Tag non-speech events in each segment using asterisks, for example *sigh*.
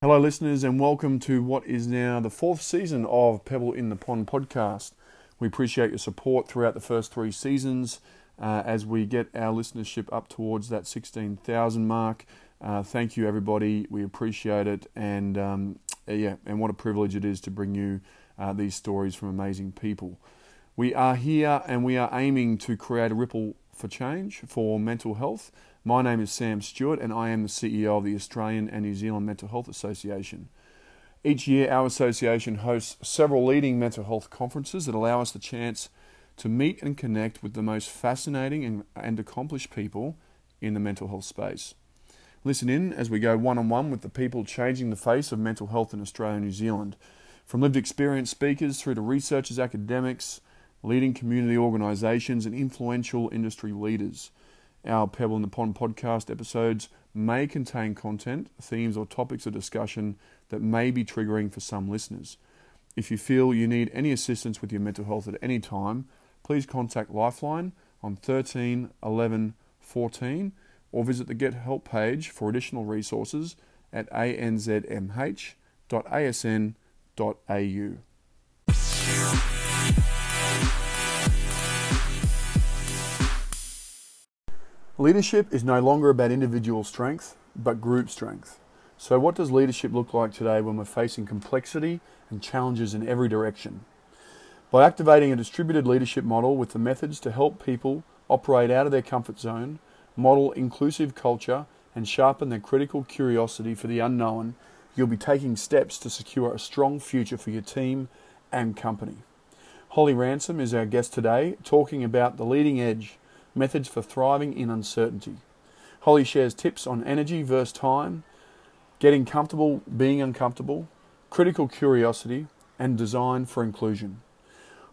Hello, listeners, and welcome to what is now the fourth season of Pebble in the Pond podcast. We appreciate your support throughout the first three seasons uh, as we get our listenership up towards that 16,000 mark. Uh, thank you, everybody. We appreciate it, and um, yeah, and what a privilege it is to bring you uh, these stories from amazing people. We are here and we are aiming to create a ripple for change for mental health my name is Sam Stewart, and I am the CEO of the Australian and New Zealand Mental Health Association. Each year, our association hosts several leading mental health conferences that allow us the chance to meet and connect with the most fascinating and, and accomplished people in the mental health space. Listen in as we go one on one with the people changing the face of mental health in Australia and New Zealand, from lived experience speakers through to researchers, academics, leading community organisations, and influential industry leaders. Our Pebble in the Pond podcast episodes may contain content, themes, or topics of discussion that may be triggering for some listeners. If you feel you need any assistance with your mental health at any time, please contact Lifeline on 13 11 14 or visit the Get Help page for additional resources at anzmh.asn.au. Leadership is no longer about individual strength, but group strength. So, what does leadership look like today when we're facing complexity and challenges in every direction? By activating a distributed leadership model with the methods to help people operate out of their comfort zone, model inclusive culture, and sharpen their critical curiosity for the unknown, you'll be taking steps to secure a strong future for your team and company. Holly Ransom is our guest today, talking about the leading edge methods for thriving in uncertainty. Holly shares tips on energy versus time, getting comfortable being uncomfortable, critical curiosity, and design for inclusion.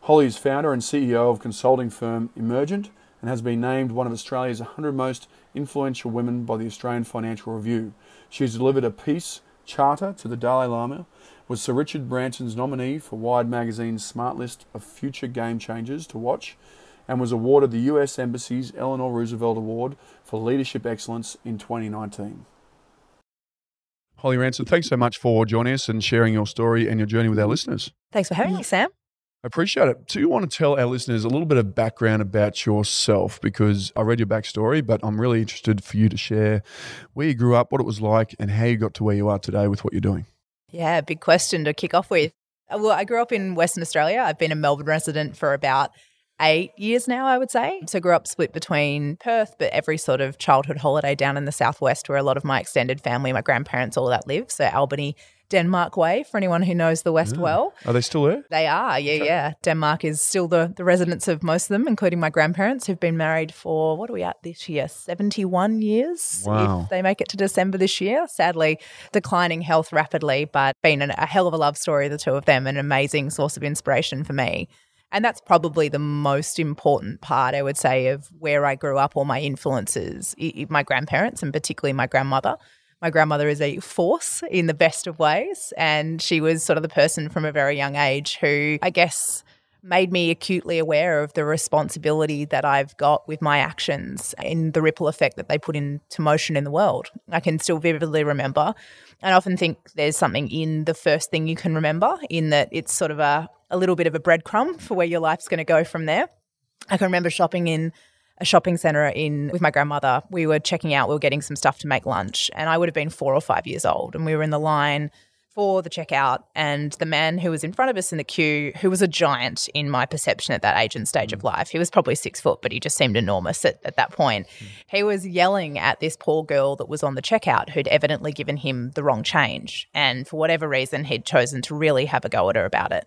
Holly is founder and CEO of consulting firm Emergent and has been named one of Australia's 100 most influential women by the Australian Financial Review. She has delivered a peace charter to the Dalai Lama, was Sir Richard Branson's nominee for Wired Magazine's Smart List of Future Game Changers to Watch, and was awarded the U.S. Embassy's Eleanor Roosevelt Award for Leadership Excellence in 2019. Holly Ransom, thanks so much for joining us and sharing your story and your journey with our listeners. Thanks for having me, Sam. I appreciate it. Do you want to tell our listeners a little bit of background about yourself? Because I read your backstory, but I'm really interested for you to share where you grew up, what it was like, and how you got to where you are today with what you're doing. Yeah, big question to kick off with. Uh, well, I grew up in Western Australia. I've been a Melbourne resident for about eight years now, I would say. So grew up split between Perth, but every sort of childhood holiday down in the southwest where a lot of my extended family, my grandparents, all that live. So Albany, Denmark Way, for anyone who knows the West yeah. well. Are they still there? They are, yeah, okay. yeah. Denmark is still the, the residence of most of them, including my grandparents who've been married for, what are we at this year? 71 years. Wow. If they make it to December this year. Sadly, declining health rapidly, but been a hell of a love story, the two of them, an amazing source of inspiration for me. And that's probably the most important part, I would say, of where I grew up, or my influences, my grandparents and particularly my grandmother. My grandmother is a force in the best of ways. And she was sort of the person from a very young age who, I guess, made me acutely aware of the responsibility that I've got with my actions and the ripple effect that they put into motion in the world. I can still vividly remember. I often think there's something in the first thing you can remember, in that it's sort of a, a little bit of a breadcrumb for where your life's going to go from there. I can remember shopping in a shopping center in with my grandmother. We were checking out, we were getting some stuff to make lunch, and I would have been four or five years old, and we were in the line for the checkout, and the man who was in front of us in the queue, who was a giant in my perception at that age and stage of life, he was probably six foot, but he just seemed enormous at, at that point. Mm. He was yelling at this poor girl that was on the checkout who'd evidently given him the wrong change, and for whatever reason, he'd chosen to really have a go at her about it.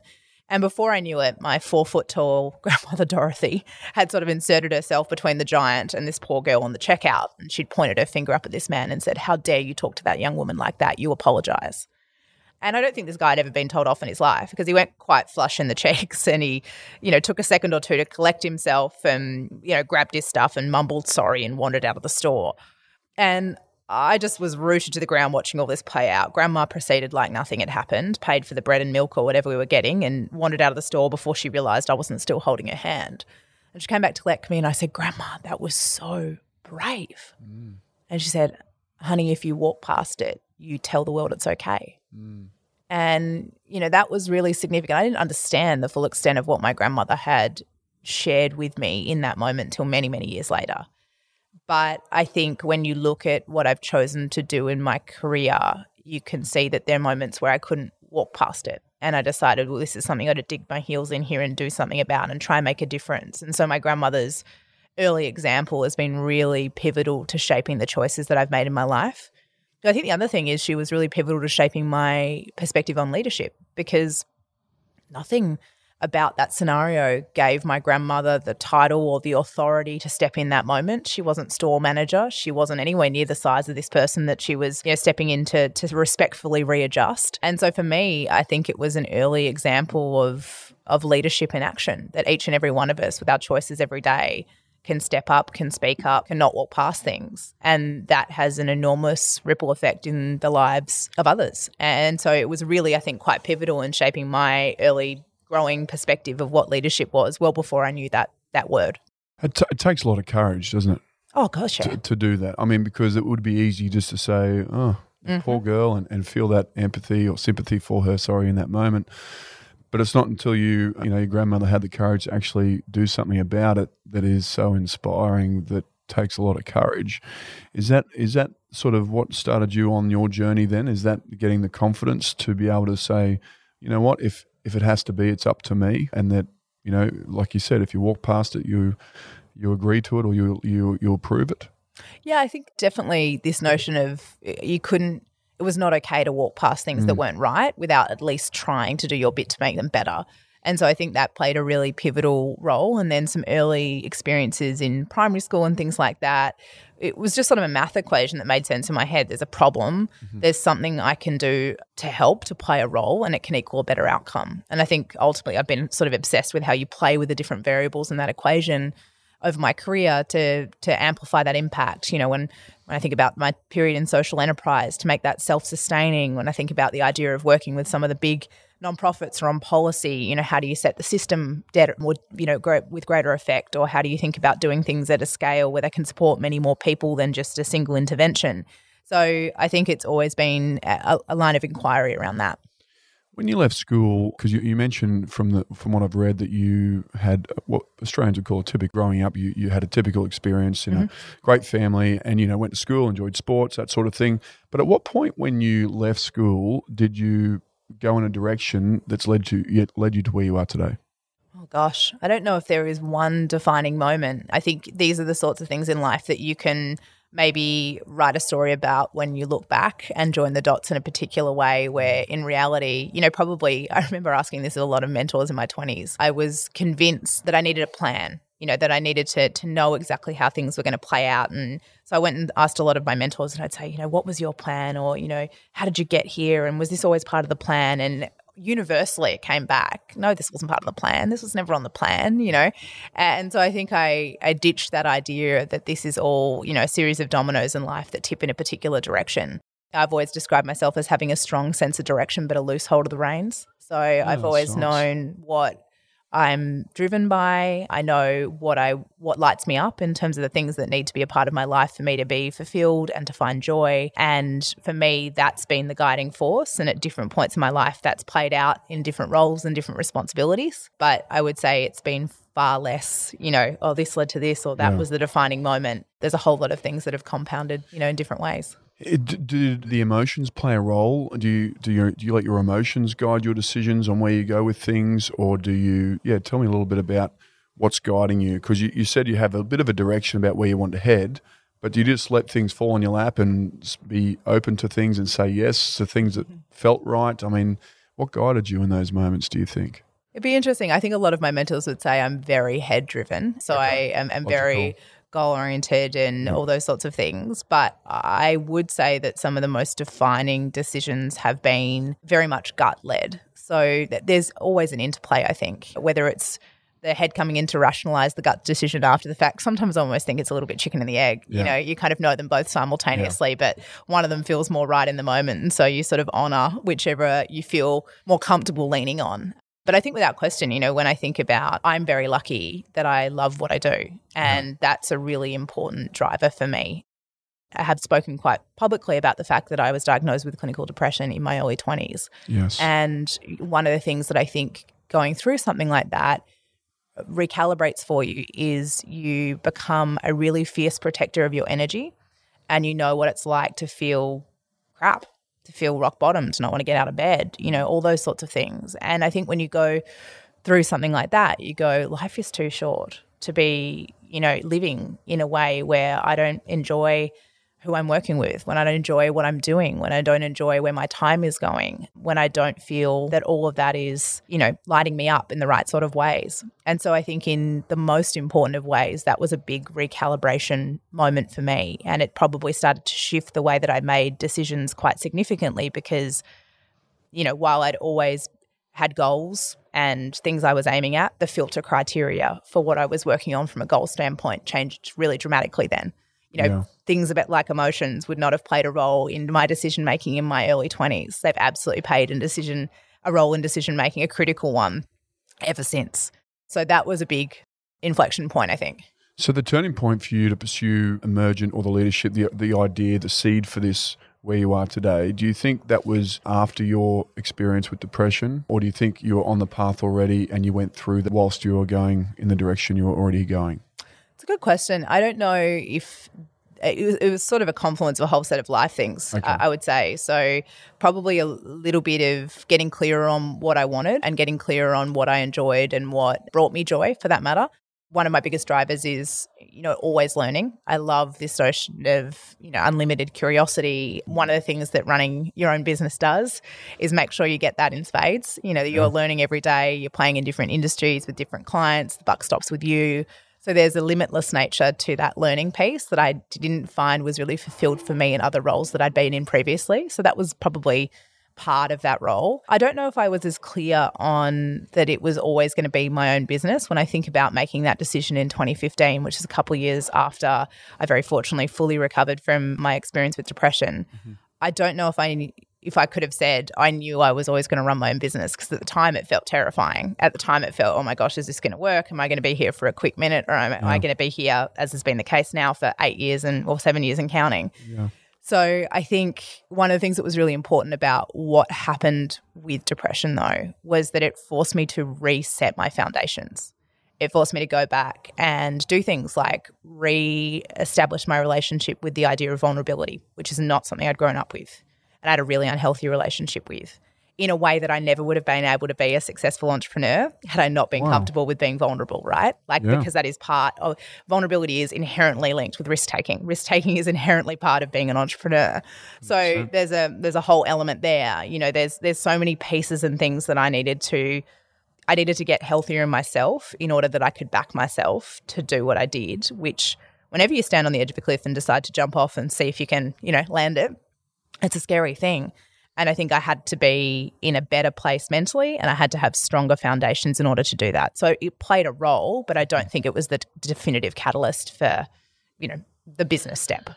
And before I knew it, my four foot tall *laughs* grandmother Dorothy had sort of inserted herself between the giant and this poor girl on the checkout. And she'd pointed her finger up at this man and said, How dare you talk to that young woman like that? You apologize. And I don't think this guy had ever been told off in his life because he went quite flush in the *laughs* cheeks and he, you know, took a second or two to collect himself and, you know, grabbed his stuff and mumbled sorry and wandered out of the store. And I just was rooted to the ground watching all this play out. Grandma proceeded like nothing had happened, paid for the bread and milk or whatever we were getting, and wandered out of the store before she realised I wasn't still holding her hand. And she came back to collect me and I said, Grandma, that was so brave. Mm. And she said, Honey, if you walk past it, you tell the world it's okay. Mm. And, you know, that was really significant. I didn't understand the full extent of what my grandmother had shared with me in that moment till many, many years later. But I think when you look at what I've chosen to do in my career, you can see that there are moments where I couldn't walk past it. And I decided, well, this is something I got to dig my heels in here and do something about and try and make a difference. And so my grandmother's early example has been really pivotal to shaping the choices that I've made in my life. I think the other thing is she was really pivotal to shaping my perspective on leadership because nothing about that scenario gave my grandmother the title or the authority to step in that moment. She wasn't store manager. She wasn't anywhere near the size of this person that she was, you know, stepping in to, to respectfully readjust. And so for me, I think it was an early example of of leadership in action that each and every one of us with our choices every day can step up, can speak up, can not walk past things. And that has an enormous ripple effect in the lives of others. And so it was really, I think, quite pivotal in shaping my early growing perspective of what leadership was well before I knew that that word. It, t- it takes a lot of courage, doesn't it, Oh gosh, yeah. to, to do that? I mean, because it would be easy just to say, "Oh, poor mm-hmm. girl," and, and feel that empathy or sympathy for her. Sorry, in that moment. But it's not until you, you know, your grandmother had the courage to actually do something about it that is so inspiring. That takes a lot of courage. Is that is that sort of what started you on your journey? Then is that getting the confidence to be able to say, you know what, if if it has to be, it's up to me, and that you know, like you said, if you walk past it, you you agree to it or you you you'll prove it. Yeah, I think definitely this notion of uh, you couldn't, it was not okay to walk past things that mm. weren't right without at least trying to do your bit to make them better. And so I think that played a really pivotal role. And then some early experiences in primary school and things like that. It was just sort of a math equation that made sense in my head. There's a problem, mm-hmm. there's something I can do to help to play a role, and it can equal a better outcome. And I think ultimately I've been sort of obsessed with how you play with the different variables in that equation over my career to to amplify that impact. You know, when when I think about my period in social enterprise, to make that self sustaining. When I think about the idea of working with some of the big nonprofits or on policy, you know, how do you set the system dead more, you know, grow, with greater effect, or how do you think about doing things at a scale where they can support many more people than just a single intervention? So I think it's always been a, a line of inquiry around that. When you left school, because you, you mentioned from the from what I've read that you had what Australians would call a typical growing up. You you had a typical experience in a mm-hmm. great family, and you know went to school, enjoyed sports, that sort of thing. But at what point when you left school did you go in a direction that's led to yet led you to where you are today? Oh gosh, I don't know if there is one defining moment. I think these are the sorts of things in life that you can maybe write a story about when you look back and join the dots in a particular way where in reality, you know, probably *laughs* I remember asking this of a lot of mentors in my 20s. I was convinced that I needed a plan. You know, that I needed to to know exactly how things were going to play out. And so I went and asked a lot of my mentors and I'd say, you know, what was your plan? Or, you know, how did you get here? And was this always part of the plan? And universally it came back. No this wasn't part of the plan. This was never on the plan you know? And so i think i i ditched that idea that this is all you know a series of dominoes in life that tip in a particular direction. I've always described myself as having a strong sense of direction but a loose hold of the reins. So oh, i've always nice. known what I'm driven by. I know what I what lights me up in terms of the things that need to be a part of my life for me to be fulfilled and to find joy. And for me, that's been the guiding force. And at different points in my life, that's played out in different roles and different responsibilities. But I would say it's been far less, you know, oh, this led to this or that Yeah. was the defining moment. There's a whole lot of things that have compounded, you know, in different ways. Do the emotions play a role? Do you do you do you let your emotions guide your decisions on where you go with things, or do you? Yeah, tell me a little bit about what's guiding you because you, you said you have a bit of a direction about where you want to head, but do you just let things fall on your lap and be open to things and say yes to things that mm-hmm. felt right? I mean, what guided you in those moments? Do you think? It'd be interesting. I think a lot of my mentors would say I'm very head driven. So I am, am very. Goal oriented and mm. all those sorts of things. But I would say that some of the most defining decisions have been very much gut led. So that there's always an interplay, I think, whether it's the head coming in to rationalize the gut decision after the fact. Sometimes I almost think it's a little bit chicken and the egg. Yeah. You know, you kind of know them both simultaneously, but one of them feels more right in the moment. And so you sort of honor whichever you feel more comfortable leaning on. But I think without question, you know, when I think about, I'm very lucky that I love what I do. Uh-huh. And yeah. that's a really important driver for me. I have spoken quite publicly about the fact that I was diagnosed with clinical depression in my early 20s. Yes. And one of the things that I think going through something like that recalibrates for you is you become a really fierce protector of your energy and you know what it's like to feel crap to feel rock bottom, to not want to get out of bed, you know, all those sorts of things. And I think when you go through something like that, you go, life is too short to be, you know, living in a way where I don't enjoy who I'm working with, when I don't enjoy what I'm doing, when I don't enjoy where my time is going, when I don't feel that all of that is, you know, lighting me up in the right sort of ways. And so I think in the most important of ways, that was a big recalibration moment for me. And it probably started to shift the way that I made decisions quite significantly because, you know, while I'd always had goals and things I was aiming at, the filter criteria for what I was working on from a goal standpoint changed really dramatically then you know, yeah. things about like emotions would not have played a role in my decision making in my early 20s. They've absolutely played in decision a role in decision making, a critical one ever since. So that was a big inflection point, I think. So the turning point for you to pursue emergent or the leadership, the the idea, the seed for this where you are today, do you think that was after your experience with depression, or do you think you were on the path already and you went through that whilst you were going in the direction you were already going? A good question. I don't know if uh, it was, it was, sort of a confluence of a whole set of life things, okay. I, I would say. So, probably a little bit of getting clearer on what I wanted and getting clearer on what I enjoyed and what brought me joy for that matter. One of my biggest drivers is, you know, always learning. I love this notion of, you know, unlimited curiosity. One of the things that running your own business does is make sure you get that in spades. You know, that you're yeah. learning every day, you're playing in different industries with different clients, the buck stops with you so there's a limitless nature to that learning piece that I didn't find was really fulfilled for me in other roles that I'd been in previously. So that was probably part of that role. I don't know if I was as clear on that it was always going to be my own business when I think about making that decision in 2015, which is a couple years after I very fortunately fully recovered from my experience with depression. Mm-hmm. I don't know if I if I could have said I knew I was always going to run my own business because at the time it felt terrifying. At the time it felt, oh my gosh, is this going to work? Am I going to be here for a quick minute or am, yeah. I going to be here, as has been the case now, for eight years and or seven years and counting? Yeah. So I think one of the things that was really important about what happened with depression though was that it forced me to reset my foundations. It forced me to go back and do things like re-establish my relationship with the idea of vulnerability, which is not something I'd grown up with and I had a really unhealthy relationship with in a way that I never would have been able to be a successful entrepreneur had I not been wow. comfortable with being vulnerable, right? Like yeah. because that is part of vulnerability is inherently linked with risk taking. Risk taking is inherently part of being an entrepreneur. So there's a there's a whole element there. You know, there's there's so many pieces and things that I needed to I needed to get healthier in myself in order that I could back myself to do what I did, which whenever you stand on the edge of a cliff and decide to jump off and see if you can, you know, land it, it's a scary thing. And I think I had to be in a better place mentally and I had to have stronger foundations in order to do that. So it played a role, but I don't think it was the definitive catalyst for, you know, the business step.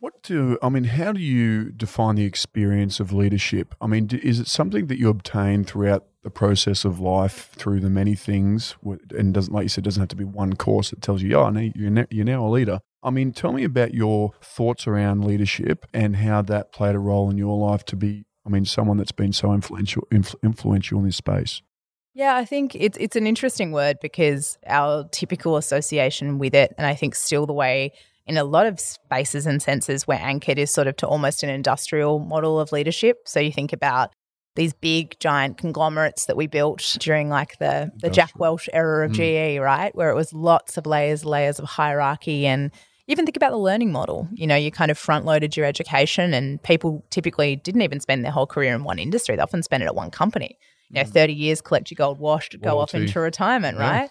What do I mean? How do you define the experience of leadership? I mean, is it something that you obtain throughout the process of life through the many things, and doesn't like you said, doesn't have to be one course that tells you, oh, you're now a leader. I mean, tell me about your thoughts around leadership and how that played a role in your life to be, I mean, someone that's been so influential influ- influential in this space. Yeah, I think it's it's an interesting word because our typical association with it, and I think still the way in a lot of spaces and senses we're anchored is sort of to almost an industrial model of leadership. So you think about these big giant conglomerates that we built during like the the Jack Welch era of mm. GE, right? Where it was lots of layers, layers of hierarchy and even think about the learning model. You know, you kind of front loaded your education, and people typically didn't even spend their whole career in one industry. They often spend it at one company. You know, mm. 30 years, collect your gold washed, go off into retirement, yeah. right?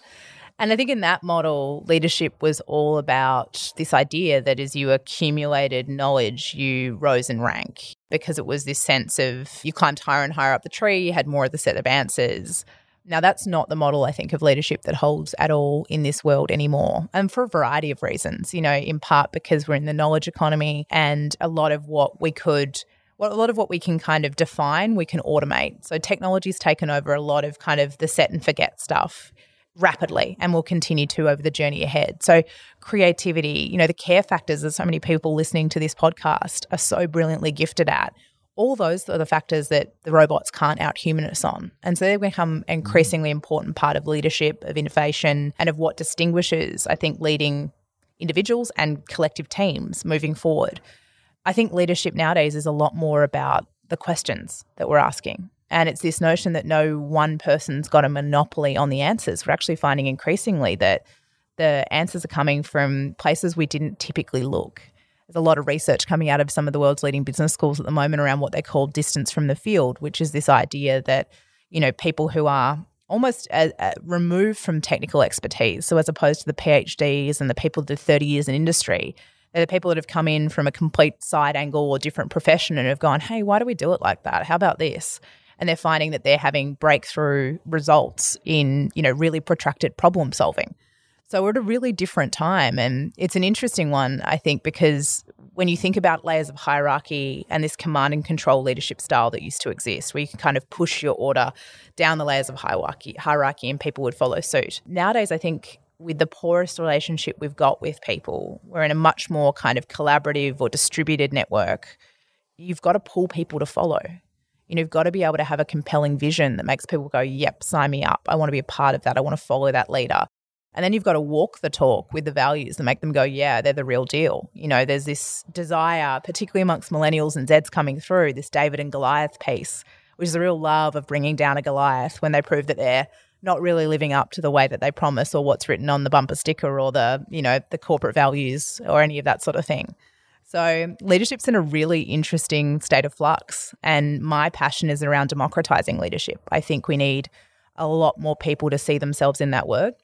And I think in that model, leadership was all about this idea that as you accumulated knowledge, you rose in rank because it was this sense of you climbed higher and higher up the tree, you had more of the set of answers. Now, that's not the model, I think, of leadership that holds at all in this world anymore. And for a variety of reasons, you know, in part because we're in the knowledge economy and a lot of what we could Well, a lot of what we can kind of define, we can automate. So technology's taken over a lot of kind of the set and forget stuff rapidly and will continue to over the journey ahead. So creativity, you know, the care factors that so many people listening to this podcast are so brilliantly gifted at. All those are the factors that the robots can't outhuman us on. And so they become an increasingly important part of leadership, of innovation, and of what distinguishes, I think, leading individuals and collective teams moving forward. I think leadership nowadays is a lot more about the questions that we're asking. And it's this notion that no one person's got a monopoly on the answers. We're actually finding increasingly that the answers are coming from places we didn't typically look. There's a lot of research coming out of some of the world's leading business schools at the moment around what they call distance from the field, which is this idea that, you know, people who are almost a, a removed from technical expertise, so as opposed to the PhDs and the people that did 30 years in industry, they're the people that have come in from a complete side angle or different profession and have gone, hey, why do we do it like that? How about this? And they're finding that they're having breakthrough results in, you know, really protracted problem solving. So we're at a really different time. And it's an interesting one, I think, because when you think about layers of hierarchy and this command and control leadership style that used to exist, where you can kind of push your order down the layers of hierarchy, hierarchy and people would follow suit. Nowadays, I think with the poorest relationship we've got with people, we're in a much more kind of collaborative or distributed network. You've got to pull people to follow. You know, you've got to be able to have a compelling vision that makes people go, yep, sign me up. I want to be a part of that. I want to follow that leader. And then you've got to walk the talk with the values that make them go, yeah, they're the real deal. You know, there's this desire, particularly amongst millennials and Zeds coming through, this David and Goliath piece, which is a real love of bringing down a Goliath when they prove that they're not really living up to the way that they promise or what's written on the bumper sticker or the, you know, the corporate values or any of that sort of thing. So, leadership's in a really interesting state of flux. And my passion is around democratizing leadership. I think we need a lot more people to see themselves in that word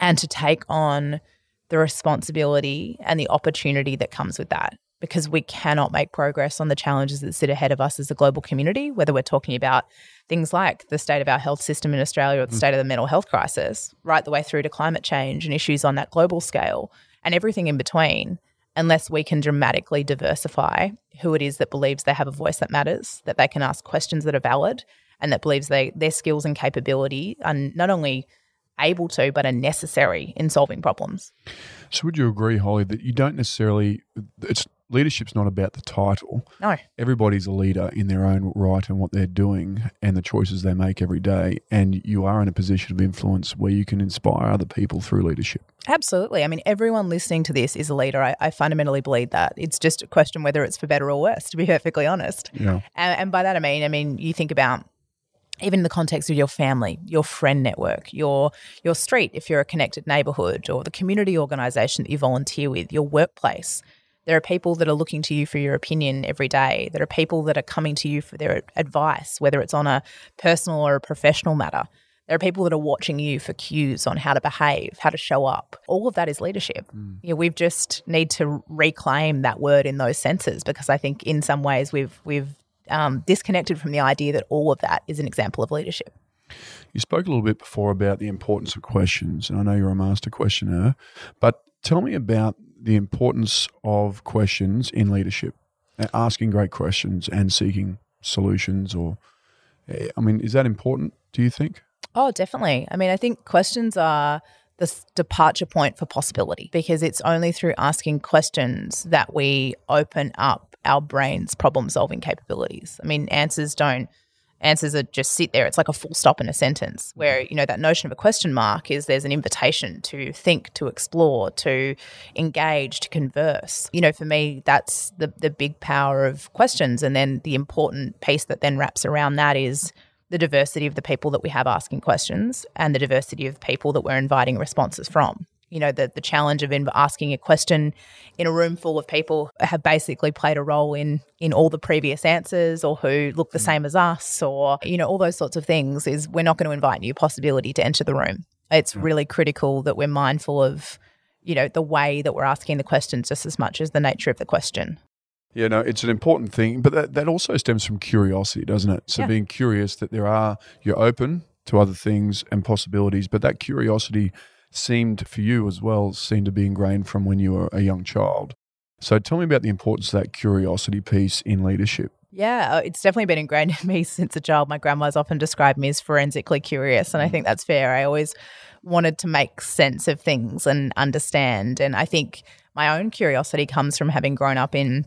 and to take on the responsibility and the opportunity that comes with that because we cannot make progress on the challenges that sit ahead of us as a global community, whether we're talking about things like the state of our health system in Australia or the mm. state of the mental health crisis, right the way through to climate change and issues on that global scale and everything in between, unless we can dramatically diversify who it is that believes they have a voice that matters, that they can ask questions that are valid, and that believes they their skills and capability are not only able to, but are necessary in solving problems. So, would you agree, Holly, that you don't necessarily, it's leadership's not about the title. No. Everybody's a leader in their own right and what they're doing and the choices they make every day. And you are in a position of influence where you can inspire other people through leadership. Absolutely. I mean, everyone listening to this is a leader. I, I fundamentally believe that. It's just a question whether it's for better or worse, to be *laughs* perfectly honest. Yeah. And, and by that I mean, I mean, you think about even in the context of your family, your friend network, your your street if you're a connected neighborhood or the community organization that you volunteer with, your workplace. There are people that are looking to you for your opinion every day. There are people that are coming to you for their advice, whether it's on a personal or a professional matter. There are people that are watching you for cues on how to behave, how to show up. All of that is leadership. Mm. You know, we've just need to reclaim that word in those senses because I think in some ways we've we've um, disconnected from the idea that all of that is an example of leadership. You spoke a little bit before about the importance of questions, and I know you're a master questioner, but tell me about the importance of questions in leadership, asking great questions and seeking solutions. Or, eh, I mean, is that important? Do you think? Oh, definitely. I mean, I think questions are the departure point for possibility because it's only through asking questions that we open up our brain's problem solving capabilities. I mean, answers don't answers are just sit there. It's like a full stop in a sentence where, you know, that notion of a question mark is there's an invitation to think, to explore, to engage, to converse. You know, for me, that's the, the big power of questions. And then the important piece that then wraps around that is the diversity of the people that we have asking questions and the diversity of people that we're inviting responses from you know the the challenge of asking a question in a room full of people have basically played a role in in all the previous answers or who look the mm. same as us or you know all those sorts of things is we're not going to invite new possibility to enter the room it's really critical that we're mindful of you know the way that we're asking the questions just as much as the nature of the question yeah, no, it's an important thing, but that, that also stems from curiosity, doesn't it? So yeah. being curious that there are, you're open to other things and possibilities, but that curiosity seemed for you as well seemed to be ingrained from when you were a young child. So tell me about the importance of that curiosity piece in leadership. Yeah, uh, it's definitely been ingrained in *laughs* me since a child. My grandma's often described me as forensically curious, and I think that's fair. I always wanted to make sense of things and understand. And I think my own curiosity comes from having grown up in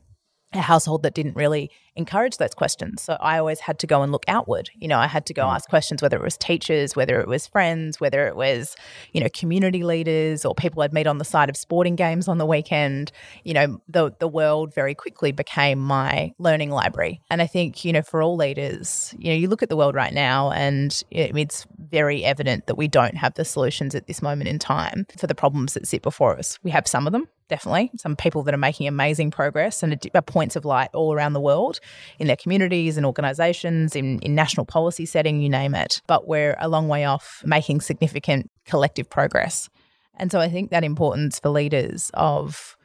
a household that didn't really encourage those questions. So I always had to go and look outward. You know, I had to go mm. ask questions, whether it was teachers, whether it was friends, whether it was, you know, community leaders or people I'd meet on the side of sporting games on the weekend. You know, the the world very quickly became my learning library. And I think, you know, for all leaders, you know, you look at the world right now and it's very evident that we don't have the solutions at this moment in time for the problems that sit before us. We have some of them, definitely, some people that are making amazing progress and points of light all around the world in their communities and organizations, in, in national policy setting, you name it. But we're a long way off making significant collective progress. And so I think that importance for leaders of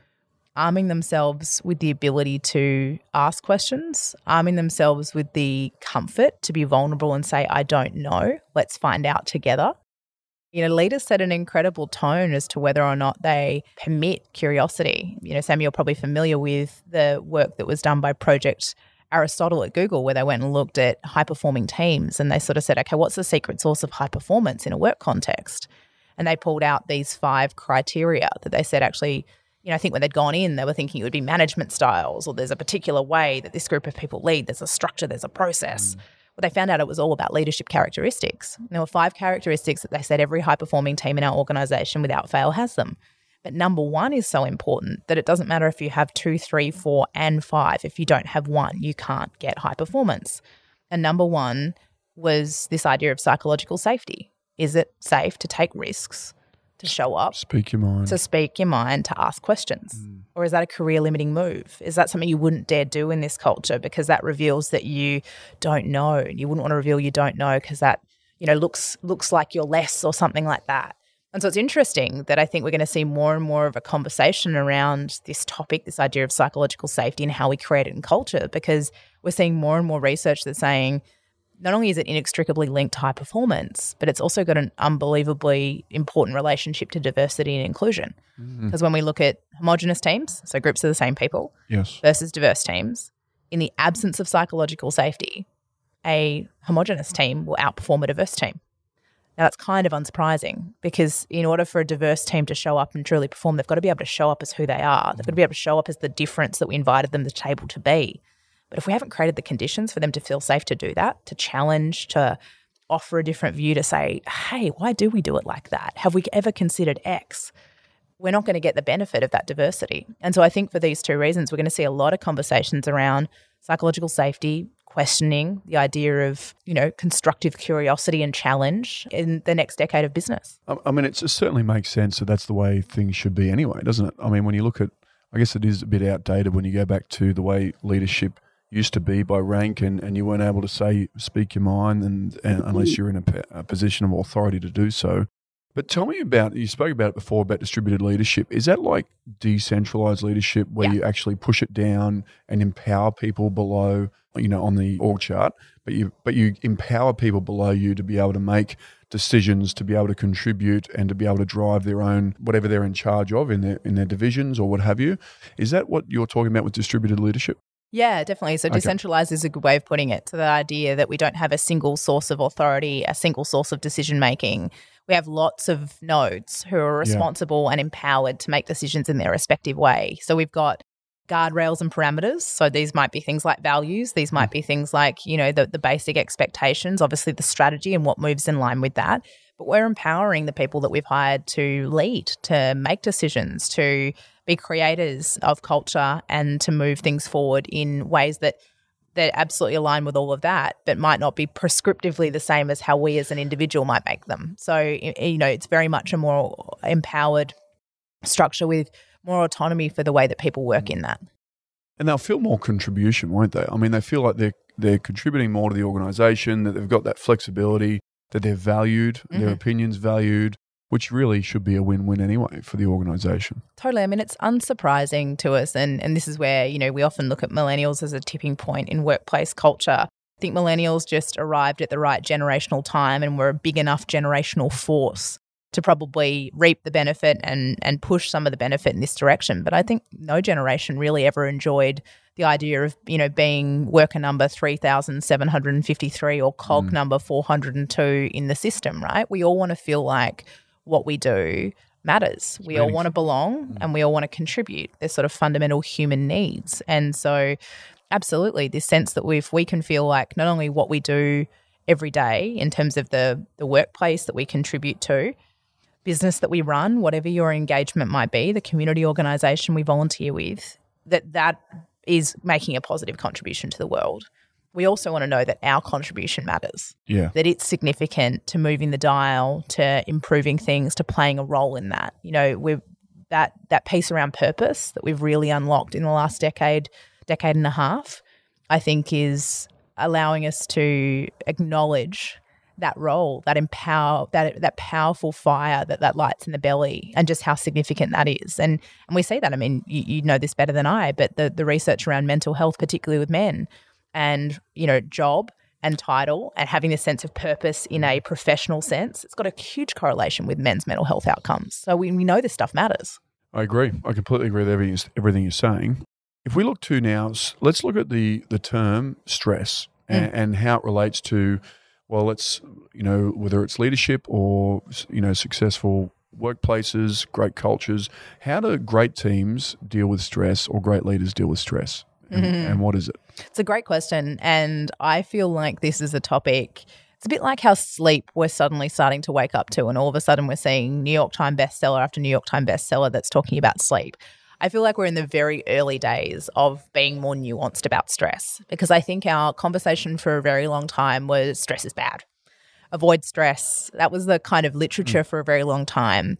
arming themselves with the ability to ask questions, arming themselves with the comfort to be vulnerable and say, I don't know, let's find out together. You know, leaders set an incredible tone as to whether or not they permit curiosity. You know, Sam, you're probably familiar with the work that was done by Project Aristotle at Google, where they went and looked at high performing teams and they sort of said, okay, what's the secret source of high performance in a work context? And they pulled out these five criteria that they said actually, you know, I think when they'd gone in, they were thinking it would be management styles or there's a particular way that this group of people lead, there's a structure, there's a process. Mm. But they found out it was all about leadership characteristics. And there were five characteristics that they said every high performing team in our organization without fail has them. But number one is so important that it doesn't matter if you have two, three, four, and five. If you don't have one, you can't get high performance. And number one was this idea of psychological safety. Is it safe to take risks, to show up, speak your mind, to speak your mind, to ask questions? Mm. Or is that a career limiting move? Is that something you wouldn't dare do in this culture because that reveals that you don't know? And you wouldn't want to reveal you don't know because that you know looks looks like you're less or something like that. And so it's interesting that I think we're going to see more and more of a conversation around this topic, this idea of psychological safety and how we create it in culture, because we're seeing more and more research that's saying not only is it inextricably linked to high performance, but it's also got an unbelievably important relationship to diversity and inclusion. Mm-hmm. Because when we look at homogenous teams, so groups of the same people, yes. versus diverse teams, in the absence of psychological safety, a homogenous team will outperform a diverse team. Now, that's kind of unsurprising because in order for a diverse team to show up and truly perform, they've got to be able to show up as who they are. They've got to be able to show up as the difference that we invited them to the table to be. But if we haven't created the conditions for them to feel safe to do that, to challenge, to offer a different view, to say, hey, why do we do it like that? Have we ever considered X? We're not going to get the benefit of that diversity. And so I think for these two reasons, we're going to see a lot of conversations around psychological safety, questioning the idea of you know constructive curiosity and challenge in the next decade of business. I mean, it certainly makes sense that that's the way things should be anyway, doesn't it? I mean, when you look at, I guess it is a bit outdated when you go back to the way leadership used to be by rank, and, and you weren't able to say speak your mind, and, and unless mm. you're in a, a position of authority to do so. But tell me about you spoke about it before about distributed leadership. Is that like decentralized leadership where yeah. you actually push it down and empower people below you know, on the org chart, but you but you empower people below you to be able to make decisions, to be able to contribute, and to be able to drive their own whatever they're in charge of in their in their divisions or what have you. Is that what you're talking about with distributed leadership? Yeah, definitely. So, okay. decentralized is a good way of putting it. So, the idea that we don't have a single source of authority, a single source of decision making. We have lots of nodes who are responsible yeah. and empowered to make decisions in their respective way. So, we've got guardrails and parameters. So these might be things like values. These might mm. be things like, you know, the, the basic expectations, obviously the strategy and what moves in line with that. But we're empowering the people that we've hired to lead, to make decisions, to be creators of culture and to move things forward in ways that that absolutely align with all of that, but might not be prescriptively the same as how we as an individual might make them. So, you know, it's very much a more empowered structure with more autonomy for the way that people work in that. And they'll feel more contribution, won't they? I mean, they feel like they're they're contributing more to the organisation, that they've got that flexibility, that they're valued, mm-hmm. their opinions valued, which really should be a win-win anyway for the organisation. Totally. I mean, it's unsurprising to us, and and this is where you know we often look at millennials as a tipping point in workplace culture. I think millennials just arrived at the right generational time and were a big enough generational force to probably reap the benefit and and push some of the benefit in this direction. But I think no generation really ever enjoyed the idea of you know being worker number 3753 or cog Mm. number 402 in the system right? We all want to feel like what we do matters. We all want to belong and we all want to contribute. They're sort of fundamental human needs. And so absolutely this sense that if we can feel like not only what we do every day in terms of the the workplace that we contribute to business that we run whatever your engagement might be the community organization we volunteer with that that is making a positive contribution to the world. We also want to know that our contribution matters. Yeah. that it's significant to moving the dial to improving things to playing a role in that. You know we've that that piece around purpose that we've really unlocked in the last decade decade and a half i think is allowing us to acknowledge that role that empower that that powerful fire that that lights in the belly and just how significant that is and and we see that i mean you, you know this better than i but the the research around mental health particularly with men and you know job and title and having this sense of purpose in a professional sense it's got a huge correlation with men's mental health outcomes so we, we know this stuff matters I agree. I completely agree with everything, everything you're saying. If we look to now, let's look at the the term stress and, mm. and how it relates to, well, let's you know whether it's leadership or you know successful workplaces, great cultures. How do great teams deal with stress or great leaders deal with stress? And, mm-hmm. and what is it? It's a great question. And I feel like this is a topic. It's a bit like how sleep we're suddenly starting to wake up to, and all of a sudden we're seeing New York Times bestseller after New York Times bestseller that's talking about sleep. I feel like we're in the very early days of being more nuanced about stress because I think our conversation for a very long time was stress is bad. Avoid stress. That was the kind of literature mm. for a very long time.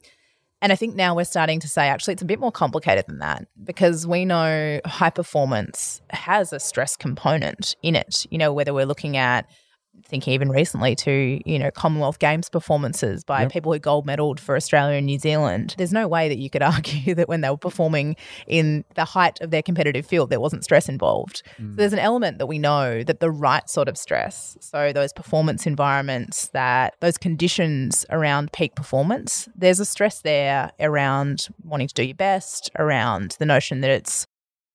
And I think now we're starting to say actually it's a bit more complicated than that because we know high performance has a stress component in it. You know, whether we're looking at thinking even recently to, you know, Commonwealth Games performances by Yep. people who gold medaled for Australia and New Zealand. There's no way that you could *laughs* argue that when they were performing in the height of their competitive field, there wasn't stress involved. So mm. there's an element that we know that the right sort of stress, so those performance environments, that those conditions around peak performance, there's a stress there around wanting to do your best, around the notion that it's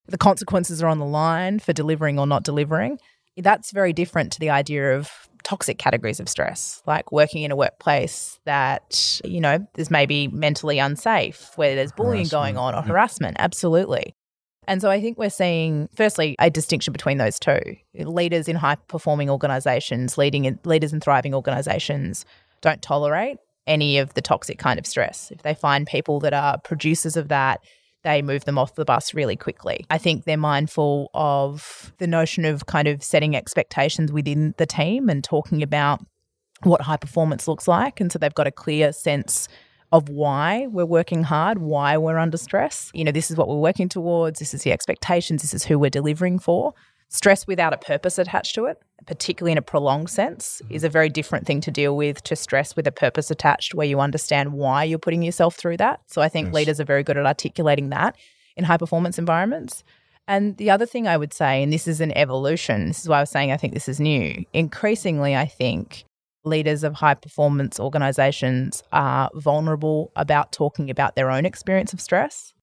the consequences are on the line for delivering or not delivering. That's very different to the idea of toxic categories of stress, like working in a workplace that, you know, is maybe mentally unsafe, where there's bullying going on or yeah. harassment. Absolutely. And so I think we're seeing, firstly, a distinction between those two. Leaders in high performing organizations, leading in, leaders in thriving organizations don't tolerate any of the toxic kind of stress. If they find people that are producers of that, they move them off the bus really quickly. I think they're mindful of the notion of kind of setting expectations within the team and talking about what high performance looks like. And so they've got a clear sense of why we're working hard, why we're under stress. You know, this is what we're working towards, this is the expectations, this is who we're delivering for. Stress without a purpose attached to it, particularly in a prolonged sense, mm-hmm. is a very different thing to deal with to stress with a purpose attached where you understand why you're putting yourself through that. So I think Yes. leaders are very good at articulating that in high performance environments. And the other thing I would say, and this is an evolution, this is why I was saying I think this is new. Increasingly, I think leaders of high performance organizations are vulnerable about talking about their own experience of stress.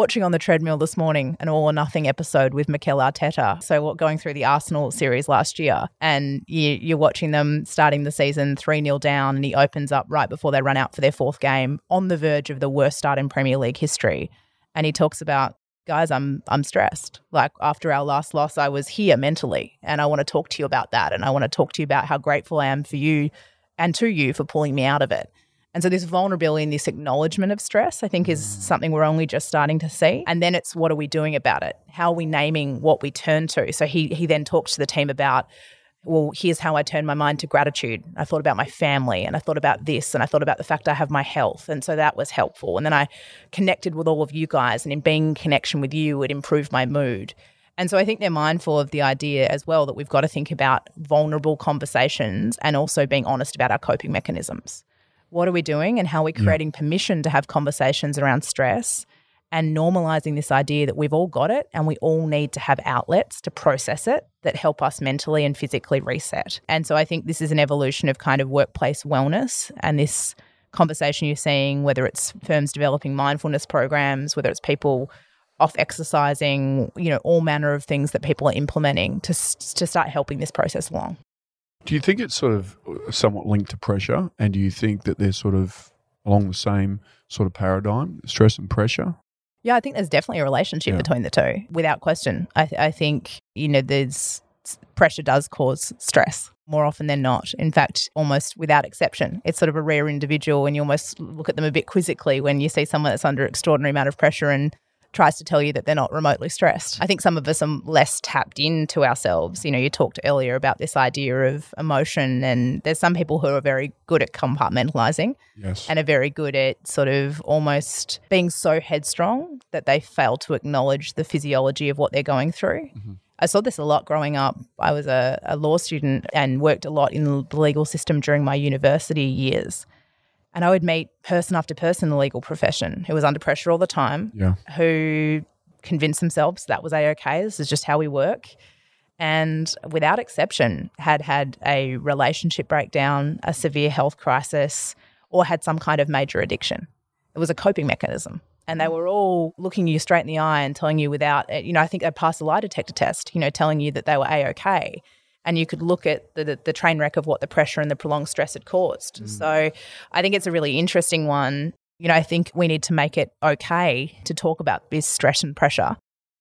Watching on the treadmill this morning an all or nothing episode with Mikel Arteta. So, what going through the Arsenal series last year, and you, you're watching them starting the season 3 0 down, and he opens up right before they run out for their fourth game on the verge of the worst start in Premier League history. And he talks about guys i'm i'm stressed like after our last loss i was here mentally and i want to talk to you about that and i want to talk to you about how grateful i am for you and to you for pulling me out of it and so this vulnerability and this acknowledgement of stress i think is something we're only just starting to see and then it's what are we doing about it how are we naming what we turn to so he he then talks to the team about well, here's how I turned my mind to gratitude. I thought about my family and I thought about this and I thought about the fact I have my health. And so that was helpful. And then I connected with all of you guys. And in being in connection with you, it improved my mood. And so I think they're mindful of the idea as well that we've got to think about vulnerable conversations and also being honest about our coping mechanisms. What are we doing and how are we creating permission to have conversations around stress and normalizing this idea that we've all got it and we all need to have outlets to process it that help us mentally and physically reset. And so I think this is an evolution of kind of workplace wellness and this conversation you're seeing, whether it's firms developing mindfulness programs, whether it's people off exercising, you know, all manner of things that people are implementing to, to start helping this process along. Do you think it's sort of uh, somewhat linked to pressure? And do you think that they're sort of along the same sort of paradigm, stress and pressure? Yeah, I think there's definitely a relationship Yeah. between the two, without question. I, th- I think, you know, there's pressure does cause stress more often than not. In fact, almost without exception. It's sort of a rare individual, and you almost look at them a bit quizzically when you see someone that's under extraordinary amount of pressure and tries to tell you that they're not remotely stressed. I think some of us are less tapped into ourselves. You know, you talked earlier about this idea of emotion, and there's some people who are very good at compartmentalizing Yes. and are very good at sort of almost being so headstrong that they fail to acknowledge the physiology of what they're going through. Mm-hmm. I saw this a lot growing up. I was a, a law student and worked a lot in the legal system during my university years. And I would meet person after person in the legal profession who was under pressure all the time, yeah. who convinced themselves that was a okay. This is just how we work. And without exception, had had a relationship breakdown, a severe health crisis, or had some kind of major addiction. It was a coping mechanism. And they were all looking you straight in the eye and telling you without, you know, I think they passed a lie detector test, you know, telling you that they were A OK. And you could look at the, the, train wreck of what the pressure and the prolonged stress had caused. Mm. So I think it's a really interesting one. You know, I think we need to make it okay to talk about this stress and pressure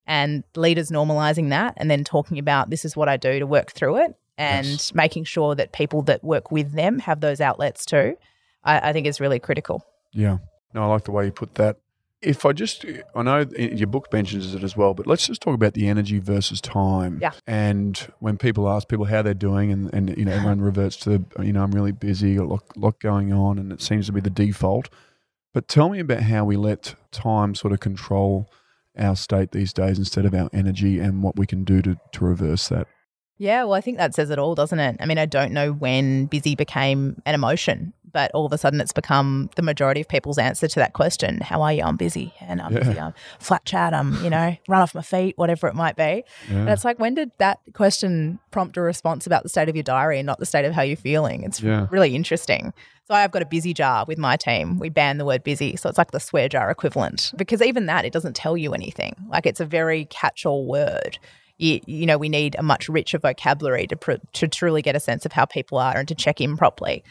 and leaders normalizing that and then talking about this is what I do to work through it and Yes. making sure that people that work with them have those outlets too, I, I think is really critical. Yeah. No, I like the way you put that. If I just, I know your book mentions it as well, but let's just talk about the energy versus time. Yeah. And when people ask people how they're doing, and, and you know, *laughs* everyone reverts to, you know, I'm really busy, got a lot, lot going on, and it seems to be the default. But tell me about how we let time sort of control our state these days instead of our energy and what we can do to, to reverse that. Yeah, well, I think that says it all, doesn't it? I mean, I don't know when busy became an emotion, but all of a sudden it's become the majority of people's answer to that question. How are you? I'm busy and I'm Yeah. busy. I'm flat chat. I'm, you know, run off my feet, whatever it might be. And it's like, when did that question prompt a response about the state of your diary and not the state of how you're feeling? It's Yeah. really interesting. So I've got a busy jar with my team. We ban the word busy. So it's like the swear jar equivalent because even that, it doesn't tell you anything. Like it's a very catch all word. You, you know, we need a much richer vocabulary to, pr- to truly get a sense of how people are and to check in properly.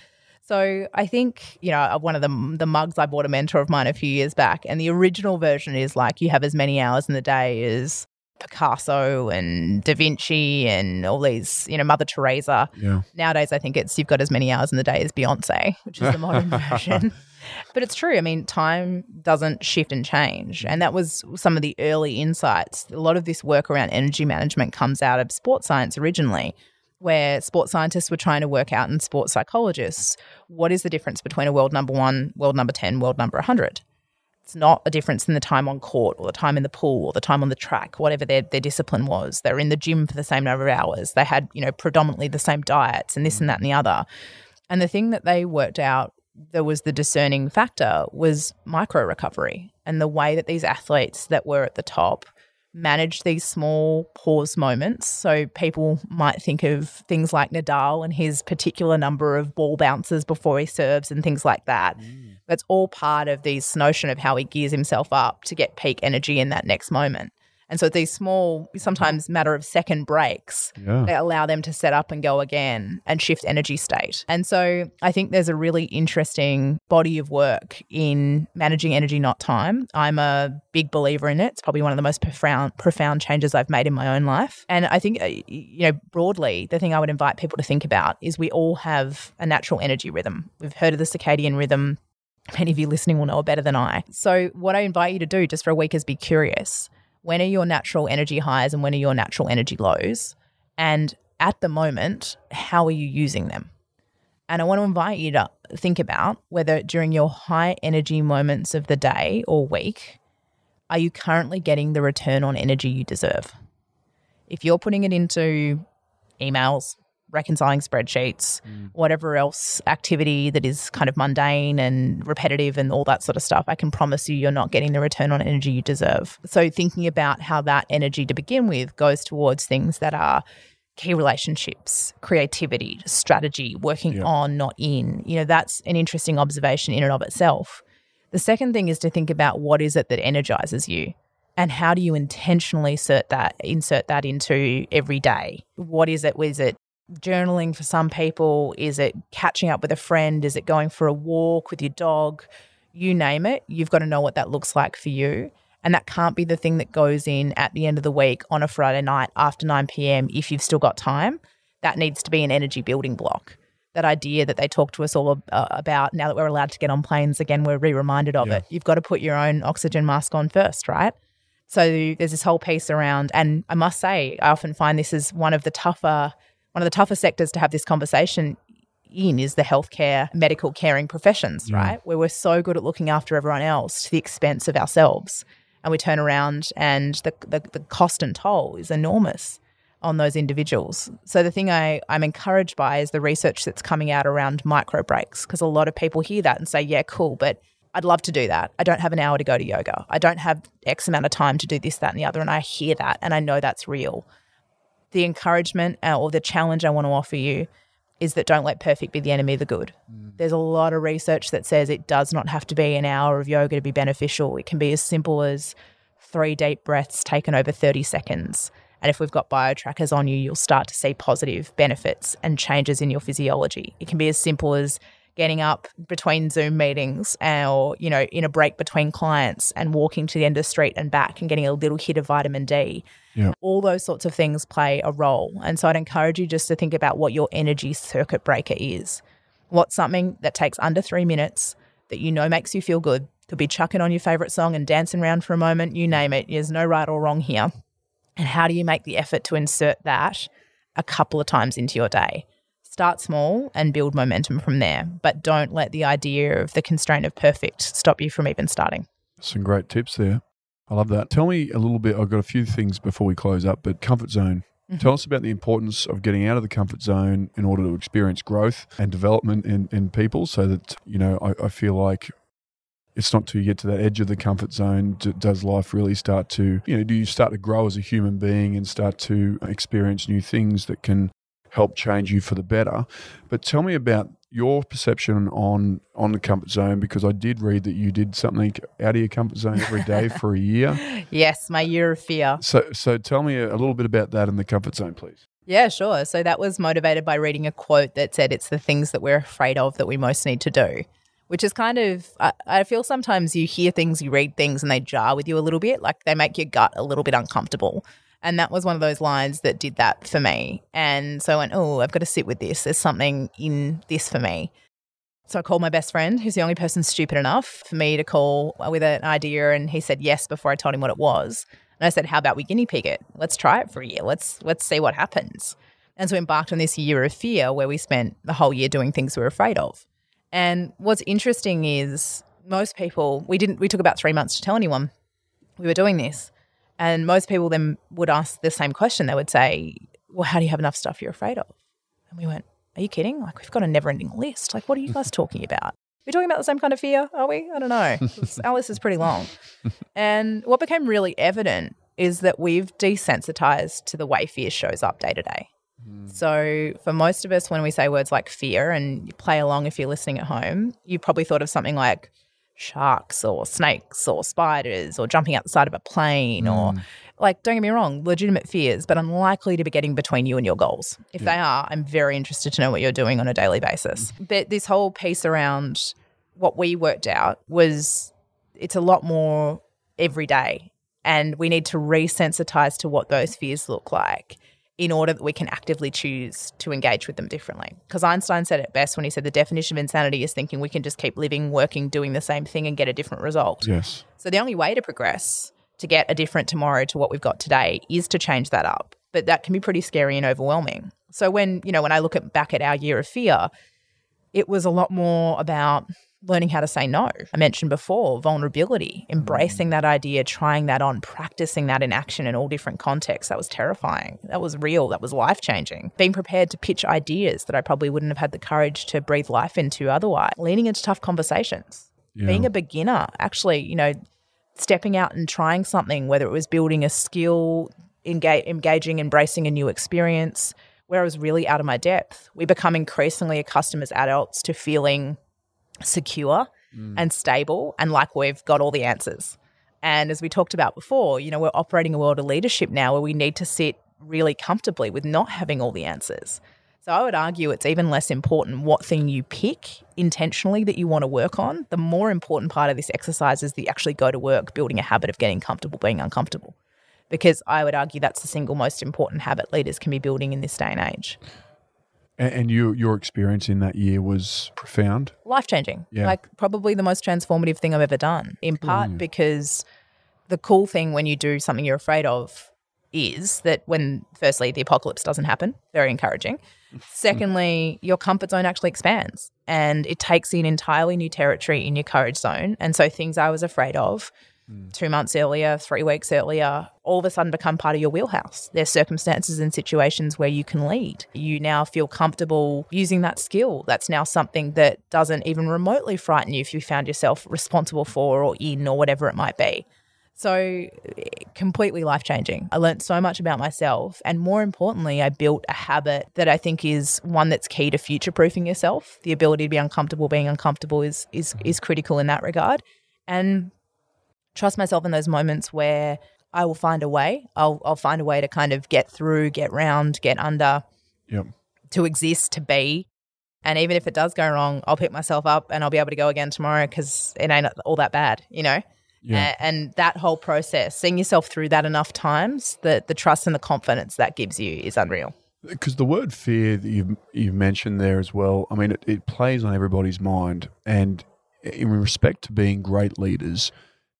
So I think you know one of the the mugs I bought a mentor of mine a few years back, and the original version is like you have as many hours in the day as Picasso and Da Vinci and all these you know Mother Teresa. Yeah. Nowadays, I think it's you've got as many hours in the day as Beyonce, which is the modern *laughs* version. But it's true. I mean, time doesn't shift and change. And that was some of the early insights. A lot of this work around energy management comes out of sports science originally, where sports scientists were trying to work out and sports psychologists what is the difference between a world number one, world number 10, world number 100. It's not a difference in the time on court or the time in the pool or the time on the track, whatever their, their discipline was. They're in the gym for the same number of hours. They had, you know, predominantly the same diets and this and mm. that and the other. And the thing that they worked out that was the discerning factor was micro recovery and the way that these athletes that were at the top managed these small pause moments. So people might think of things like Nadal and his particular number of ball bounces before he serves and things like that. Mm. That's all part of this notion of how he gears himself up to get peak energy in that next moment. And so these small, sometimes matter of second breaks Yeah. they allow them to set up and go again and shift energy state. And so I think there's a really interesting body of work in managing energy, not time. I'm a big believer in it. It's probably one of the most profound profound changes I've made in my own life. And I think uh, you know broadly, the thing I would invite people to think about is we all have a natural energy rhythm. We've heard of the circadian rhythm. Many of you listening will know it better than I. So, what I invite you to do just for a week is be curious. When are your natural energy highs and when are your natural energy lows? And at the moment, how are you using them? And I want to invite you to think about whether during your high energy moments of the day or week, are you currently getting the return on energy you deserve? If you're putting it into emails, reconciling spreadsheets, mm. whatever else activity that is kind of mundane and repetitive and all that sort of stuff, I can promise you you're not getting the return on energy you deserve. So, thinking about how that energy to begin with goes towards things that are key relationships, creativity, strategy, working Yeah. on, not in, you know, that's an interesting observation in and of itself. The second thing is to think about what is it that energizes you And how do you intentionally insert that insert that into every day? What is it? Is it journaling for some people? Is it catching up with a friend? Is it going for a walk with your dog? You name it. You've got to know what that looks like for you. And that can't be the thing that goes in at the end of the week on a Friday night after 9 p.m. if you've still got time. That needs to be an energy building block. That idea that they talk to us all uh, about now that we're allowed to get on planes again, we're re reminded of yeah. it. You've got to put your own oxygen mask on first, right? So there's this whole piece around, and I must say, I often find this is one of the tougher, one of the toughest sectors to have this conversation in is the healthcare, medical caring professions, yeah. right? Where we're so good at looking after everyone else to the expense of ourselves and we turn around and the, the, the cost and toll is enormous on those individuals. So the thing I, I'm encouraged by is the research that's coming out around micro breaks, because a lot of people hear that and say, yeah, cool, but I'd love to do that. I don't have an hour to go to yoga. I don't have X amount of time to do this, that, and the other. And I hear that and I know that's real. The encouragement uh, or the challenge I want to offer you is that don't let perfect be the enemy of the good. Mm. There's a lot of research that says it does not have to be an hour of yoga to be beneficial. It can be as simple as three deep breaths taken over 30 seconds. And if we've got bio trackers on you, you'll start to see positive benefits and changes in your physiology. It can be as simple as getting up between Zoom meetings or, you know, in a break between clients and walking to the end of the street and back and getting a little hit of vitamin D. Yeah. All those sorts of things play a role. And so I'd encourage you just to think about what your energy circuit breaker is. What's something that takes under three minutes that you know makes you feel good? Could be chucking on your favorite song and dancing around for a moment, you name it. There's no right or wrong here. And how do you make the effort to insert that a couple of times into your day? Start small and build momentum from there, but don't let the idea of the constraint of perfect stop you from even starting. Some great tips there. I love that. Tell me a little bit. I've got a few things before we close up, but comfort zone. Mm-hmm. Tell us about the importance of getting out of the comfort zone in order to experience growth and development in, in people so that, you know, I, I feel like it's not till you get to that edge of the comfort zone does life really start to, you know, do you start to grow as a human being and start to experience new things that can help change you for the better. But tell me about your perception on on the comfort zone because I did read that you did something out of your comfort zone every day *laughs* for a year. Yes, my year of fear. So so tell me a little bit about that in the comfort zone, please. Yeah, sure. So that was motivated by reading a quote that said it's the things that we're afraid of that we most need to do. Which is kind of, I, I feel sometimes you hear things, you read things, and they jar with you a little bit. Like they make your gut a little bit uncomfortable. And that was one of those lines that did that for me. And so I went, oh, I've got to sit with this. There's something in this for me. So I called my best friend, who's the only person stupid enough for me to call with an idea. And he said yes before I told him what it was. And I said, how about we guinea pig it? Let's try it for a year. Let's let's see what happens. And so we embarked on this year of fear where we spent the whole year doing things we were afraid of. And what's interesting is most people, we didn't, we took about three months to tell anyone we were doing this. And most people then would ask the same question. They would say, Well, how do you have enough stuff you're afraid of? And we went, Are you kidding? Like, we've got a never ending list. Like, what are you guys talking about? We're talking about the same kind of fear, are we? I don't know. *laughs* Our list is pretty long. And what became really evident is that we've desensitized to the way fear shows up day to day. Hmm. So, for most of us, when we say words like fear, and you play along if you're listening at home, you probably thought of something like sharks or snakes or spiders or jumping out the side of a plane mm. or like don't get me wrong legitimate fears but unlikely to be getting between you and your goals if yeah. they are i'm very interested to know what you're doing on a daily basis mm. but this whole piece around what we worked out was it's a lot more every day and we need to resensitize to what those fears look like in order that we can actively choose to engage with them differently. Because Einstein said it best when he said the definition of insanity is thinking we can just keep living, working, doing the same thing and get a different result. Yes. So the only way to progress to get a different tomorrow to what we've got today is to change that up. But that can be pretty scary and overwhelming. So when, you know, when I look at back at our year of fear, it was a lot more about learning how to say no. I mentioned before vulnerability, mm. embracing that idea, trying that on, practicing that in action in all different contexts. That was terrifying. That was real. That was life changing. Being prepared to pitch ideas that I probably wouldn't have had the courage to breathe life into otherwise. Leaning into tough conversations. Yeah. Being a beginner, actually, you know, stepping out and trying something, whether it was building a skill, engage, engaging, embracing a new experience, where I was really out of my depth. We become increasingly accustomed as adults to feeling secure mm. and stable and like we've got all the answers. And as we talked about before, you know, we're operating a world of leadership now where we need to sit really comfortably with not having all the answers. So I would argue it's even less important what thing you pick intentionally that you want to work on. The more important part of this exercise is the actually go to work building a habit of getting comfortable being uncomfortable. Because I would argue that's the single most important habit leaders can be building in this day and age. And, and you, your experience in that year was profound, life changing. Yeah. Like probably the most transformative thing I've ever done. In part because the cool thing when you do something you're afraid of is that when firstly the apocalypse doesn't happen, very encouraging. *laughs* Secondly, your comfort zone actually expands and it takes you an entirely new territory in your courage zone. And so things I was afraid of Mm. two months earlier, three weeks earlier, all of a sudden become part of your wheelhouse. There's circumstances and situations where you can lead. You now feel comfortable using that skill. That's now something that doesn't even remotely frighten you if you found yourself responsible for or in or whatever it might be. So, completely life changing. I learned so much about myself. And more importantly, I built a habit that I think is one that's key to future proofing yourself. The ability to be uncomfortable, being uncomfortable is, is, is critical in that regard. And trust myself in those moments where I will find a way. I'll, I'll find a way to kind of get through, get round, get under, Yep. to exist, to be. And even if it does go wrong, I'll pick myself up and I'll be able to go again tomorrow because it ain't all that bad, you know? Yeah. A- and that whole process, seeing yourself through that enough times, the, the trust and the confidence that gives you is unreal. Because the word fear that you've, you've mentioned there as well, I mean, it, it plays on everybody's mind. And in respect to being great leaders,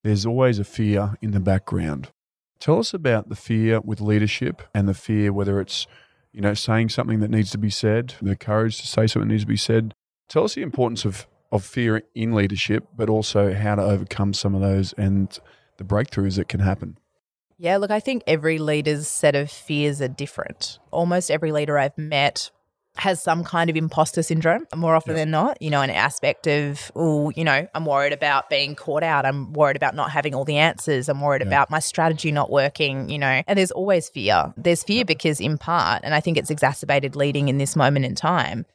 there's always a fear in the background. Tell us about the fear with leadership and the fear, whether it's, you know, saying something that needs to be said, the courage to say something that needs to be said. Tell us the importance of, of fear in leadership, but also how to overcome some of those and the breakthroughs that can happen. Yeah, look, I think every leader's set of fears are different. Almost every leader I've met has some kind of imposter syndrome more often than not, you know, an aspect of, oh, you know, I'm worried about being caught out. I'm worried about not having all the answers. I'm worried about my strategy not working, you know, and there's always fear. There's fear because, in part, and I think it's exacerbated leading in this moment in time,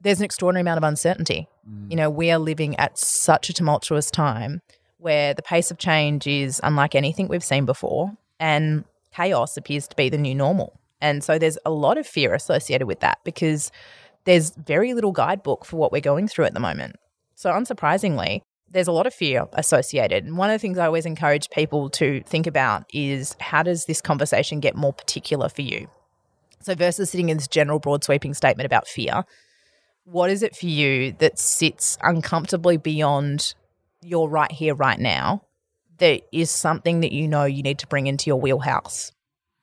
there's an extraordinary amount of uncertainty. You mm. know, we are living at such a tumultuous time where the pace of change is unlike anything we've seen before, and chaos appears to be the new normal. And so there's a lot of fear associated with that because there's very little guidebook for what we're going through at the moment. So, unsurprisingly, there's a lot of fear associated. And one of the things I always encourage people to think about is how does this conversation get more particular for you? So, versus sitting in this general, broad, sweeping statement about fear, what is it for you that sits uncomfortably beyond your right here, right now, that is something that you know you need to bring into your wheelhouse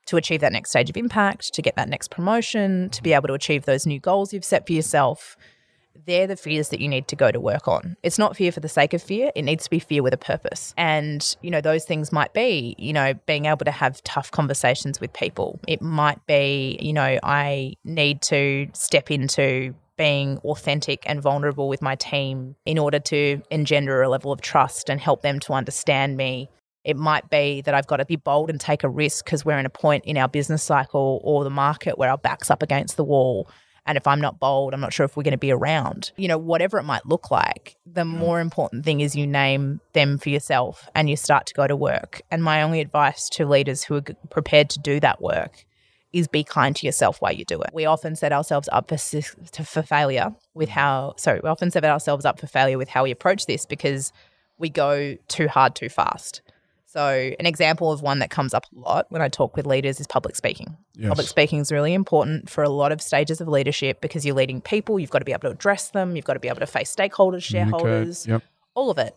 to achieve that next stage of impact, to get that next promotion, to be able to achieve those new goals you've set for yourself? They're the fears that you need to go to work on. It's not fear for the sake of fear. It needs to be fear with a purpose. And, you know, those things might be, you know, being able to have tough conversations with people. It might be, you know, I need to step into being authentic and vulnerable with my team in order to engender a level of trust and help them to understand me. It might be that I've got to be bold and take a risk because we're in a point in our business cycle or the market where our back's up against the wall. And if I'm not bold, I'm not sure if we're going to be around. You know, whatever it might look like, the mm. more important thing is you name them for yourself and you start to go to work. And my only advice to leaders who are prepared to do that work is be kind to yourself while you do it. We often set ourselves up for, for failure with mm. how, sorry, we often set ourselves up for failure with how we approach this because we go too hard too fast. So, an example of one that comes up a lot when I talk with leaders is public speaking. Yes. Public speaking is really important for a lot of stages of leadership because you're leading people, you've got to be able to address them, you've got to be able to face stakeholders, shareholders, Yep. all of it.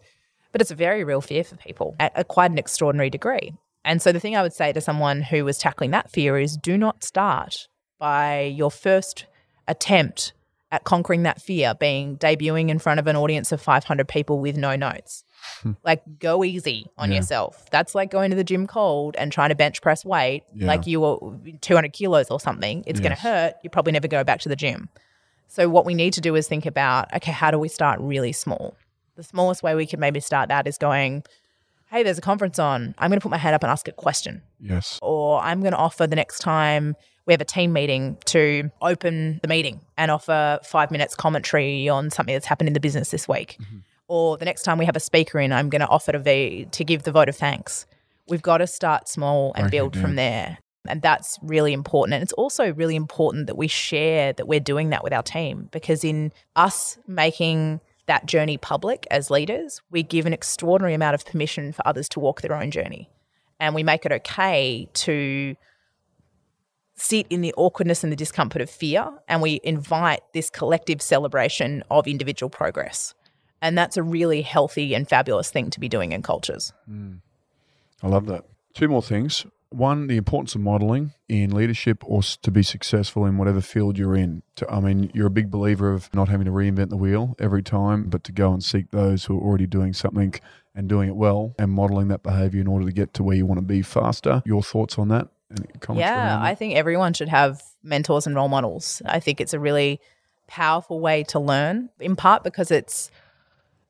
But it's a very real fear for people at a, quite an extraordinary degree. And so the thing I would say to someone who was tackling that fear is do not start by your first attempt at conquering that fear being debuting in front of an audience of 500 people with no notes. *laughs* like go easy on Yeah. yourself. That's like going to the gym cold and trying to bench press weight Yeah. like you were 200 kilos or something. It's going to hurt. You probably never go back to the gym. So what we need to do is think about okay, how do we start really small? The smallest way we can maybe start that is going, hey, there's a conference on. I'm going to put my hand up and ask a question. Yes. Or I'm going to offer the next time we have a team meeting to open the meeting and offer five minutes commentary on something that's happened in the business this week. Mm-hmm. Or the next time we have a speaker in, I'm going to offer to to give the vote of thanks. We've got to start small and it build down. from there. And that's really important. And it's also really important that we share that we're doing that with our team because in us making that journey public as leaders, we give an extraordinary amount of permission for others to walk their own journey. And we make it okay to sit in the awkwardness and the discomfort of fear and we invite this collective celebration of individual progress. And that's a really healthy and fabulous thing to be doing in cultures. Mm. I love that. Two more things. One, the importance of modeling in leadership or to be successful in whatever field you're in. To, I mean, you're a big believer of not having to reinvent the wheel every time, but to go and seek those who are already doing something and doing it well and modeling that behavior in order to get to where you want to be faster. Your thoughts on that? Yeah, I think everyone should have mentors and role models. I think it's a really powerful way to learn, in part because it's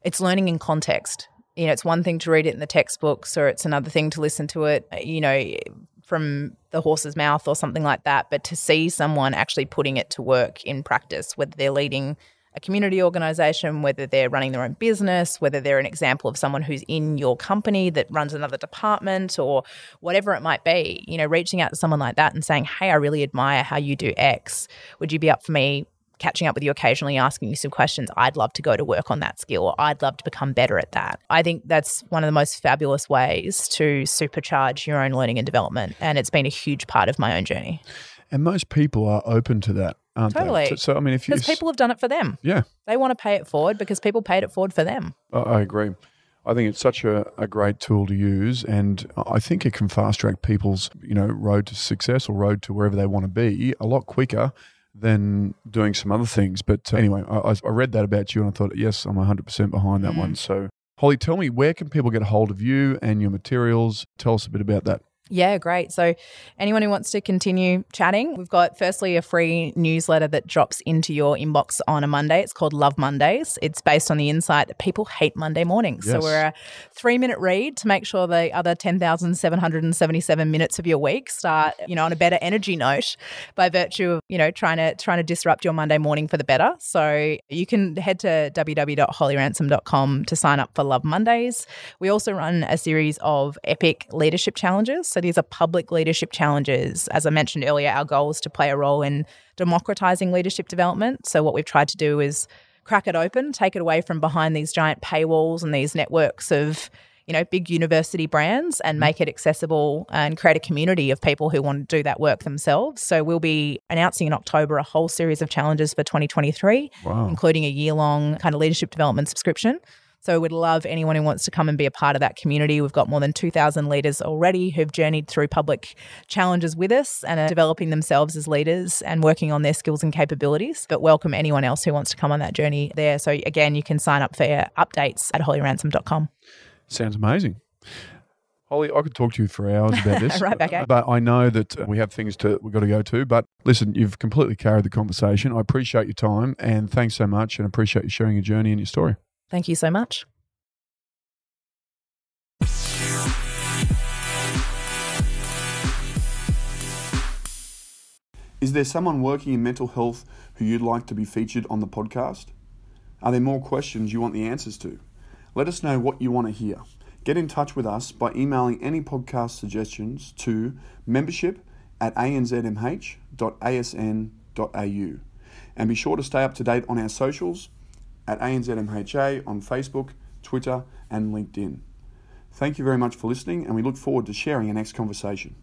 it's learning in context. You know, it's one thing to read it in the textbooks, or it's another thing to listen to it, uh, you know, from the horse's mouth or something like that. But to see someone actually putting it to work in practice, whether they're leading a community organization, whether they're running their own business, whether they're an example of someone who's in your company that runs another department or whatever it might be, you know, reaching out to someone like that and saying, Hey, I really admire how you do X. Would you be up for me catching up with you occasionally, asking you some questions? I'd love to go to work on that skill or I'd love to become better at that. I think that's one of the most fabulous ways to supercharge your own learning and development. And it's been a huge part of my own journey And most people are open to that, aren't Totally. they? So, so, I mean, if you because people have done it for them. yeah, They want to pay it forward because people paid it forward for them. I I agree. I think it's such a, a great tool to use, and I think it can fast track people's you know road to success or road to wherever they want to be a lot quicker than doing some other things. But uh, anyway, I, I- read that about you, and I thought, yes, I'm 100 percent behind that one. So, Holly, tell me where can people get a hold of you and your materials? Tell us a bit about that. Yeah, great. So, anyone who wants to continue chatting, we've got firstly a free newsletter that drops into your inbox on a Monday. It's called Love Mondays. It's based on the insight that people hate Monday mornings. So, we're a three minute read to make sure the other 10,777 minutes of your week start, you know, on a better energy note by virtue of, you know, trying to trying to disrupt your Monday morning for the better. So, you can head to www.hollyransom.com to sign up for Love Mondays. We also run a series of epic leadership challenges. So these are public leadership challenges. As I mentioned earlier, our goal is to play a role in democratizing leadership development. So what we've tried to do is crack it open, take it away from behind these giant paywalls and these networks of you know, big university brands and mm-hmm. make it accessible and create a community of people who want to do that work themselves. So we'll be announcing in October a whole series of challenges for 2023 Wow. including a year long kind of leadership development subscription. So we'd love anyone who wants to come and be a part of that community. We've got more than 2,000 leaders already who've journeyed through public challenges with us and are developing themselves as leaders and working on their skills and capabilities. But welcome anyone else who wants to come on that journey there. So again, you can sign up for updates at hollyransom.com. Sounds amazing. Holly, I could talk to you for hours about *laughs* this. Right back at. But I know that we have things to we've got to go to. But listen, you've completely carried the conversation. I appreciate your time and thanks so much, and appreciate you sharing your journey and your story. Thank you so much. Is there someone working in mental health who you'd like to be featured on the podcast? Are there more questions you want the answers to? Let us know what you want to hear. Get in touch with us by emailing any podcast suggestions to membership at anzmh.asn.au. And be sure to stay up to date on our socials at ANZMHA on Facebook, Twitter, and LinkedIn. Thank you very much for listening, and we look forward to sharing our next conversation.